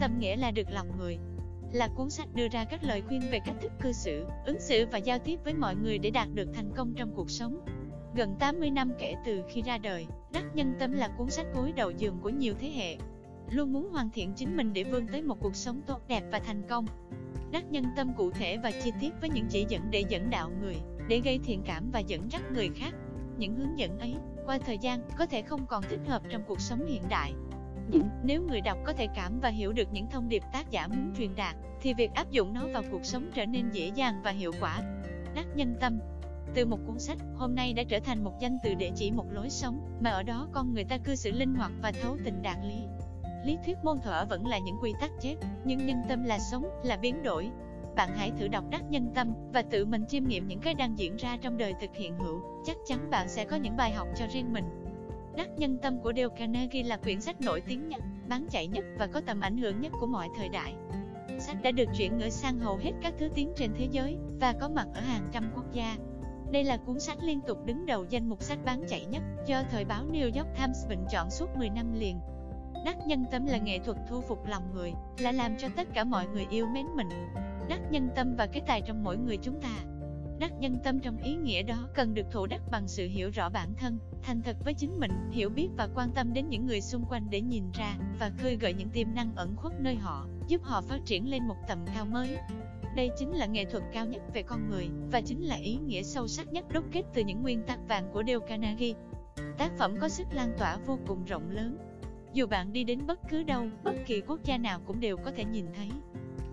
tâm nghĩa là được lòng người. Là cuốn sách đưa ra các lời khuyên về cách thức cư xử, ứng xử và giao tiếp với mọi người để đạt được thành công trong cuộc sống. Gần 80 năm kể từ khi ra đời, Đắc Nhân Tâm là cuốn sách gối đầu giường của nhiều thế hệ. Luôn muốn hoàn thiện chính mình để vươn tới một cuộc sống tốt đẹp và thành công. Đắc Nhân Tâm cụ thể và chi tiết với những chỉ dẫn để dẫn đạo người, để gây thiện cảm và dẫn dắt người khác. Những hướng dẫn ấy, qua thời gian, có thể không còn thích hợp trong cuộc sống hiện đại. Nếu người đọc có thể cảm và hiểu được những thông điệp tác giả muốn truyền đạt, thì việc áp dụng nó vào cuộc sống trở nên dễ dàng và hiệu quả. Đắc Nhân Tâm từ một cuốn sách, hôm nay đã trở thành một danh từ để chỉ một lối sống, mà ở đó con người ta cư xử linh hoạt và thấu tình đạt lý. Lý thuyết môn thuở vẫn là những quy tắc chết, nhưng nhân tâm là sống, là biến đổi. Bạn hãy thử đọc đắc nhân tâm, và tự mình chiêm nghiệm những cái đang diễn ra trong đời thực hiện hữu, chắc chắn bạn sẽ có những bài học cho riêng mình. Đắc nhân tâm của Dale Carnegie là quyển sách nổi tiếng nhất, bán chạy nhất và có tầm ảnh hưởng nhất của mọi thời đại. Sách đã được chuyển ngữ sang hầu hết các thứ tiếng trên thế giới, và có mặt ở hàng trăm quốc gia. Đây là cuốn sách liên tục đứng đầu danh mục sách bán chạy nhất do thời báo New York Times bình chọn suốt 10 năm liền. Đắc nhân tâm là nghệ thuật thu phục lòng người, là làm cho tất cả mọi người yêu mến mình. Đắc nhân tâm và cái tài trong mỗi người chúng ta. Đắc nhân tâm trong ý nghĩa đó cần được thủ đắc bằng sự hiểu rõ bản thân, thành thật với chính mình, hiểu biết và quan tâm đến những người xung quanh để nhìn ra và khơi gợi những tiềm năng ẩn khuất nơi họ, giúp họ phát triển lên một tầm cao mới. Đây chính là nghệ thuật cao nhất về con người, và chính là ý nghĩa sâu sắc nhất đúc kết từ những nguyên tắc vàng của Dale Carnegie. Tác phẩm có sức lan tỏa vô cùng rộng lớn. Dù bạn đi đến bất cứ đâu, bất kỳ quốc gia nào cũng đều có thể nhìn thấy.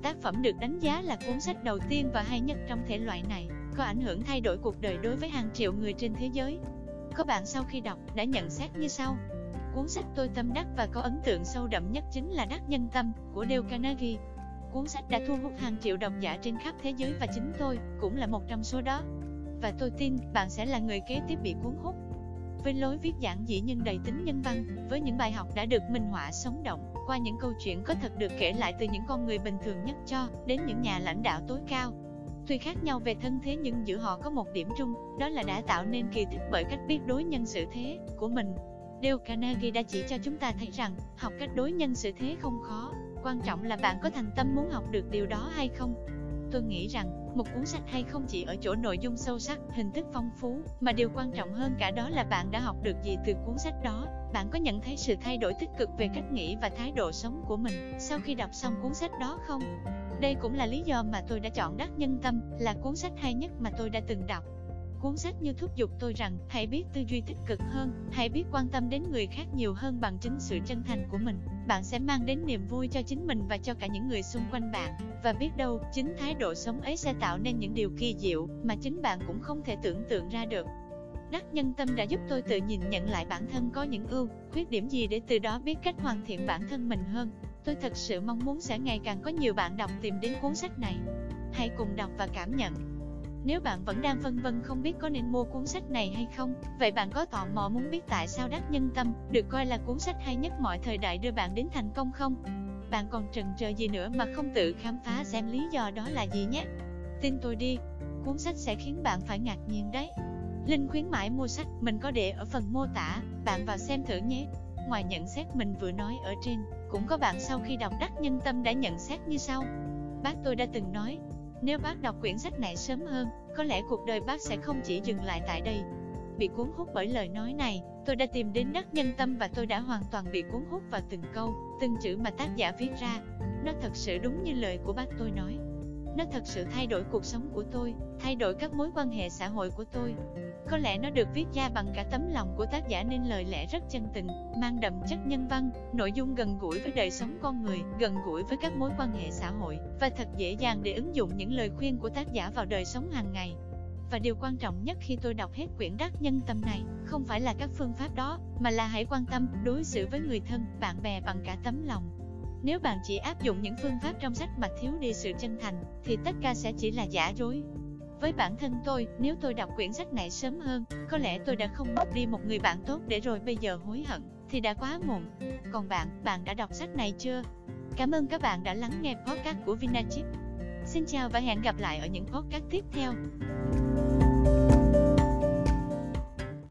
Tác phẩm được đánh giá là cuốn sách đầu tiên và hay nhất trong thể loại này, có ảnh hưởng thay đổi cuộc đời đối với hàng triệu người trên thế giới. Có bạn sau khi đọc đã nhận xét như sau. Cuốn sách tôi tâm đắc và có ấn tượng sâu đậm nhất chính là Đắc Nhân Tâm của Dale Carnegie. Cuốn sách đã thu hút hàng triệu độc giả trên khắp thế giới và chính tôi cũng là một trong số đó. Và tôi tin bạn sẽ là người kế tiếp bị cuốn hút. Với lối viết giản dị nhưng đầy tính nhân văn, với những bài học đã được minh họa sống động, qua những câu chuyện có thật được kể lại từ những con người bình thường nhất cho đến những nhà lãnh đạo tối cao. Tuy khác nhau về thân thế nhưng giữa họ có một điểm chung, đó là đã tạo nên kỳ tích bởi cách biết đối nhân xử thế của mình. Dale Carnegie đã chỉ cho chúng ta thấy rằng, học cách đối nhân xử thế không khó, Quan trọng là bạn có thành tâm muốn học được điều đó hay không. Tôi nghĩ rằng, một cuốn sách hay không chỉ ở chỗ nội dung sâu sắc, hình thức phong phú, mà điều quan trọng hơn cả đó là bạn đã học được gì từ cuốn sách đó. Bạn có nhận thấy sự thay đổi tích cực về cách nghĩ và thái độ sống của mình sau khi đọc xong cuốn sách đó không? Đây cũng là lý do mà tôi đã chọn Đắc Nhân Tâm, là cuốn sách hay nhất mà tôi đã từng đọc. Cuốn sách như thúc giục tôi rằng, hãy biết tư duy tích cực hơn, hãy biết quan tâm đến người khác nhiều hơn bằng chính sự chân thành của mình. Bạn sẽ mang đến niềm vui cho chính mình và cho cả những người xung quanh bạn. Và biết đâu, chính thái độ sống ấy sẽ tạo nên những điều kỳ diệu mà chính bạn cũng không thể tưởng tượng ra được. Đắc nhân tâm đã giúp tôi tự nhìn nhận lại bản thân có những ưu, khuyết điểm gì để từ đó biết cách hoàn thiện bản thân mình hơn. Tôi thật sự mong muốn sẽ ngày càng có nhiều bạn đọc tìm đến cuốn sách này. Hãy cùng đọc và cảm nhận. Nếu bạn vẫn đang phân vân không biết có nên mua cuốn sách này hay không, vậy bạn có tò mò muốn biết tại sao Đắc Nhân Tâm được coi là cuốn sách hay nhất mọi thời đại đưa bạn đến thành công không? Bạn còn trần chờ gì nữa mà không tự khám phá xem lý do đó là gì nhé? Tin tôi đi, cuốn sách sẽ khiến bạn phải ngạc nhiên đấy. Linh khuyến mãi mua sách, mình có để ở phần mô tả, bạn vào xem thử nhé. Ngoài nhận xét mình vừa nói ở trên, cũng có bạn sau khi đọc Đắc Nhân Tâm đã nhận xét như sau. Bác tôi đã từng nói, nếu bác đọc quyển sách này sớm hơn, có lẽ cuộc đời bác sẽ không chỉ dừng lại tại đây. Bị cuốn hút bởi lời nói này, tôi đã tìm đến đất nhân tâm và tôi đã hoàn toàn bị cuốn hút vào từng câu, từng chữ mà tác giả viết ra. Nó thật sự đúng như lời của bác tôi nói. Nó thật sự thay đổi cuộc sống của tôi, thay đổi các mối quan hệ xã hội của tôi. Có lẽ nó được viết ra bằng cả tấm lòng của tác giả nên lời lẽ rất chân tình, mang đậm chất nhân văn, nội dung gần gũi với đời sống con người, gần gũi với các mối quan hệ xã hội, và thật dễ dàng để ứng dụng những lời khuyên của tác giả vào đời sống hàng ngày. Và điều quan trọng nhất khi tôi đọc hết quyển đắc nhân tâm này, không phải là các phương pháp đó, mà là hãy quan tâm, đối xử với người thân, bạn bè bằng cả tấm lòng. Nếu bạn chỉ áp dụng những phương pháp trong sách mà thiếu đi sự chân thành, thì tất cả sẽ chỉ là giả dối. Với bản thân tôi, nếu tôi đọc quyển sách này sớm hơn, có lẽ tôi đã không mất đi một người bạn tốt để rồi bây giờ hối hận, thì đã quá muộn. Còn bạn, bạn đã đọc sách này chưa? Cảm ơn các bạn đã lắng nghe podcast của Vinachip. Xin chào và hẹn gặp lại ở những podcast tiếp theo.